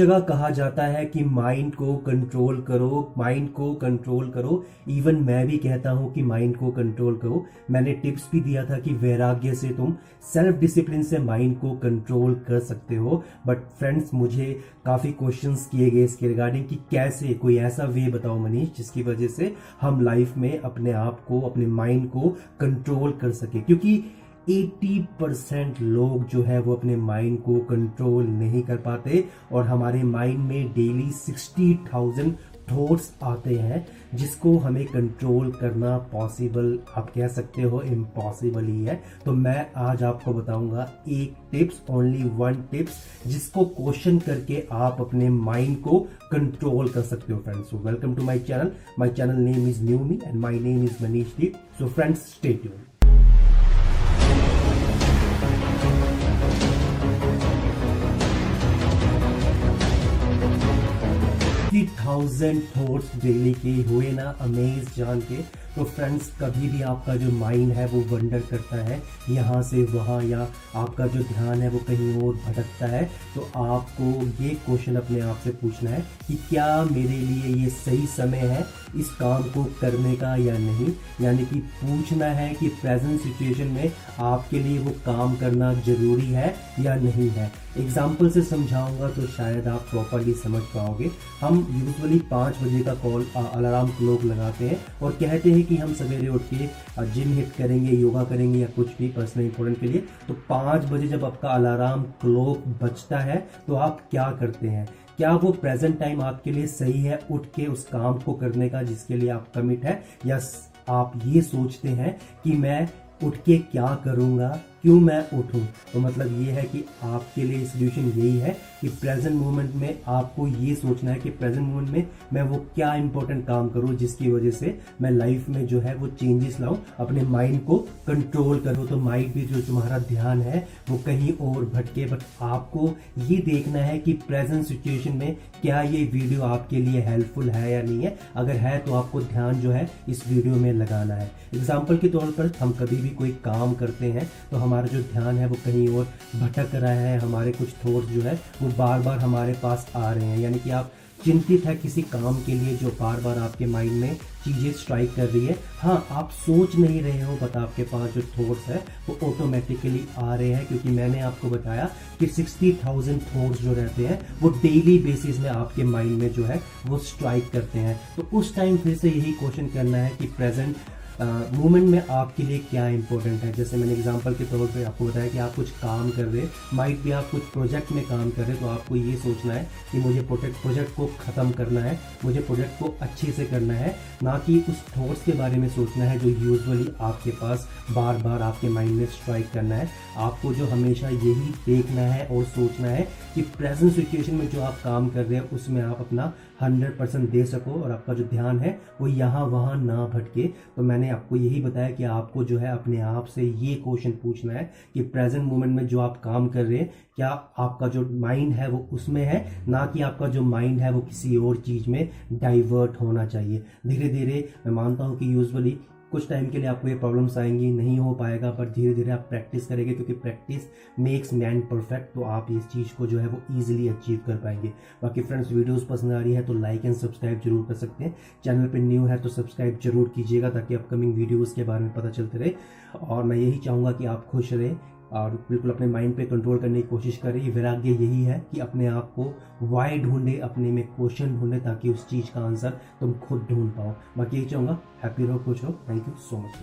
जगह कहा जाता है कि माइंड को कंट्रोल करो माइंड को कंट्रोल करो। इवन मैं भी कहता हूँ कि माइंड को कंट्रोल करो। मैंने टिप्स भी दिया था कि वैराग्य से तुम सेल्फ डिसिप्लिन से माइंड को कंट्रोल कर सकते हो। बट फ्रेंड्स मुझे काफ़ी क्वेश्चंस किए गए इसके रिगार्डिंग कि कैसे, कोई ऐसा वे बताओ मनीष, जिसकी वजह से हम लाइफ में अपने आप को, अपने माइंड को कंट्रोल कर सके। क्योंकि 80 परसेंट लोग जो है वो अपने माइंड को कंट्रोल नहीं कर पाते और हमारे माइंड में डेली 60,000 थॉट्स आते हैं जिसको हमें कंट्रोल करना पॉसिबल आप कह सकते हो इम्पॉसिबल ही है। तो मैं आज आपको बताऊँगा एक टिप्स ओनली वन टिप्स जिसको क्वेश्चन करके आप अपने माइंड को कंट्रोल कर सकते हो friends welcome to my channel my channel name is new me and my name is Manish Deep so friends stay tuned thousand thoughts daily के हुए ना अमेज जान के। तो फ्रेंड्स कभी भी आपका जो माइंड है, वो वंडर करता है, यहाँ से वहाँ, या आपका जो ध्यान है, वो कहीं और भटकता है तो आपको ये क्वेश्चन अपने आप से पूछना है कि क्या मेरे लिए ये सही समय है इस काम को करने का या नहीं? यानी कि पूछना है कि प्रेजेंट सिचुएशन में आपके लिए वो काम करना ज़रूरी है या नहीं है। एग्ज़ाम्पल से समझाऊँगा तो शायद आप प्रॉपरली समझ पाओगे। हम यूजुअली पाँच बजे का कॉल अलार्म क्लॉक लगाते हैं और कहते हैं कि हम सवेरे उठ के जिम हिट करेंगे योगा करेंगे या कुछ भी पर्सनल इंपोर्टेंट के लिए तो पाँच बजे जब आपका अलार्म क्लॉक बचता है तो आप क्या करते हैं? क्या वो प्रेजेंट टाइम आपके लिए सही है उठ के उस काम को करने का जिसके लिए आप कमिट है? या आप ये सोचते हैं कि मैं उठ के क्या करूँगा? क्यों मैं उठूं? तो मतलब ये है कि आपके लिए सोल्यूशन यही है कि प्रेजेंट मोमेंट में आपको ये सोचना है कि प्रेजेंट मोमेंट में मैं वो क्या इंपॉर्टेंट काम करूँ जिसकी वजह से मैं लाइफ में जो है वो चेंजेस लाऊं, अपने माइंड को कंट्रोल करूँ। तो माइंड भी जो तुम्हारा ध्यान है, वो कहीं और भटके। बट आपको ये देखना है कि प्रेजेंट सिचुएशन में क्या ये वीडियो आपके लिए हेल्पफुल है या नहीं है। अगर है तो आपको ध्यान जो है इस वीडियो में लगाना है। एग्ज़ाम्पल के तौर पर हम कभी भी कोई काम करते हैं तो हम हमारा जो ध्यान है वो कहीं और भटक रहा है, हमारे कुछ थॉट्स जो है वो बार बार हमारे पास आ रहे हैं। यानी कि आप चिंतित है किसी काम के लिए जो बार बार आपके माइंड में चीज़ें स्ट्राइक कर रही है। हाँ आप सोच नहीं रहे हो बट आपके पास जो थॉट्स है वो ऑटोमेटिकली आ रहे हैं, क्योंकि मैंने आपको बताया कि सिक्सटी थाउज़ेंड थॉट्स जो रहते हैं वो डेली बेसिस में आपके माइंड में जो है वो स्ट्राइक करते हैं। तो उस टाइम फिर से यही क्वेश्चन करना है कि प्रेजेंट मोमेंट में आपके लिए क्या इंपॉर्टेंट है? जैसे मैंने एग्जांपल के तौर पे आपको बताया कि आप कुछ काम कर रहे माइट भी आप कुछ प्रोजेक्ट में काम कर रहे तो आपको ये सोचना है कि मुझे प्रोजेक्ट प्रोजेक्ट को ख़त्म करना है, मुझे प्रोजेक्ट को अच्छे से करना है, ना कि उस थॉट्स के बारे में सोचना है जो यूजुअली आपके पास बार बार आपके माइंड में स्ट्राइक करना है। आपको जो हमेशा यही देखना है और सोचना है कि प्रेजेंट सिचुएशन में जो आप काम कर रहे हैं, उसमें आप अपना हंड्रेड परसेंट दे सको और आपका जो ध्यान है, वो यहाँ वहाँ ना भटके। तो मैंने आपको यही बताया कि आपको जो है अपने आप से ये क्वेश्चन पूछना है कि प्रेजेंट मोमेंट में जो आप काम कर रहे हैं, क्या आपका जो माइंड है वो उसमें है? ना कि आपका जो माइंड है वो किसी और चीज़ में डाइवर्ट होना चाहिए। धीरे धीरे मैं मानता हूँ कि यूजली कुछ टाइम के लिए आपको ये प्रॉब्लम्स आएँगी, नहीं हो पाएगा बट धीरे धीरे आप प्रैक्टिस करेंगे, क्योंकि प्रैक्टिस मेक्स मैन परफेक्ट तो आप इस चीज़ को जो है वो ईजिली अचीव कर पाएँगे। बाकी फ्रेंड्स वीडियोज़ पसंद आ रही है तो लाइक एंड सब्सक्राइब ज़रूर कर सकते हैं। चैनल पर न्यू है तो सब्सक्राइब ज़रूर कीजिएगा, ताकि अपकमिंग वीडियोज़ के बारे में पता चलते रहे। और मैं यही चाहूँगा कि आप खुश रहें और बिल्कुल अपने माइंड पे कंट्रोल करने की कोशिश करें वैराग्य यही है कि अपने आप को वाई ढूंढे, अपने में क्वेश्चन ढूंढे ताकि उस चीज़ का आंसर तुम खुद ढूंढ पाओ। बाकी यही चाहूँगा। हैप्पी रहो, खुश रहो। Thank you so much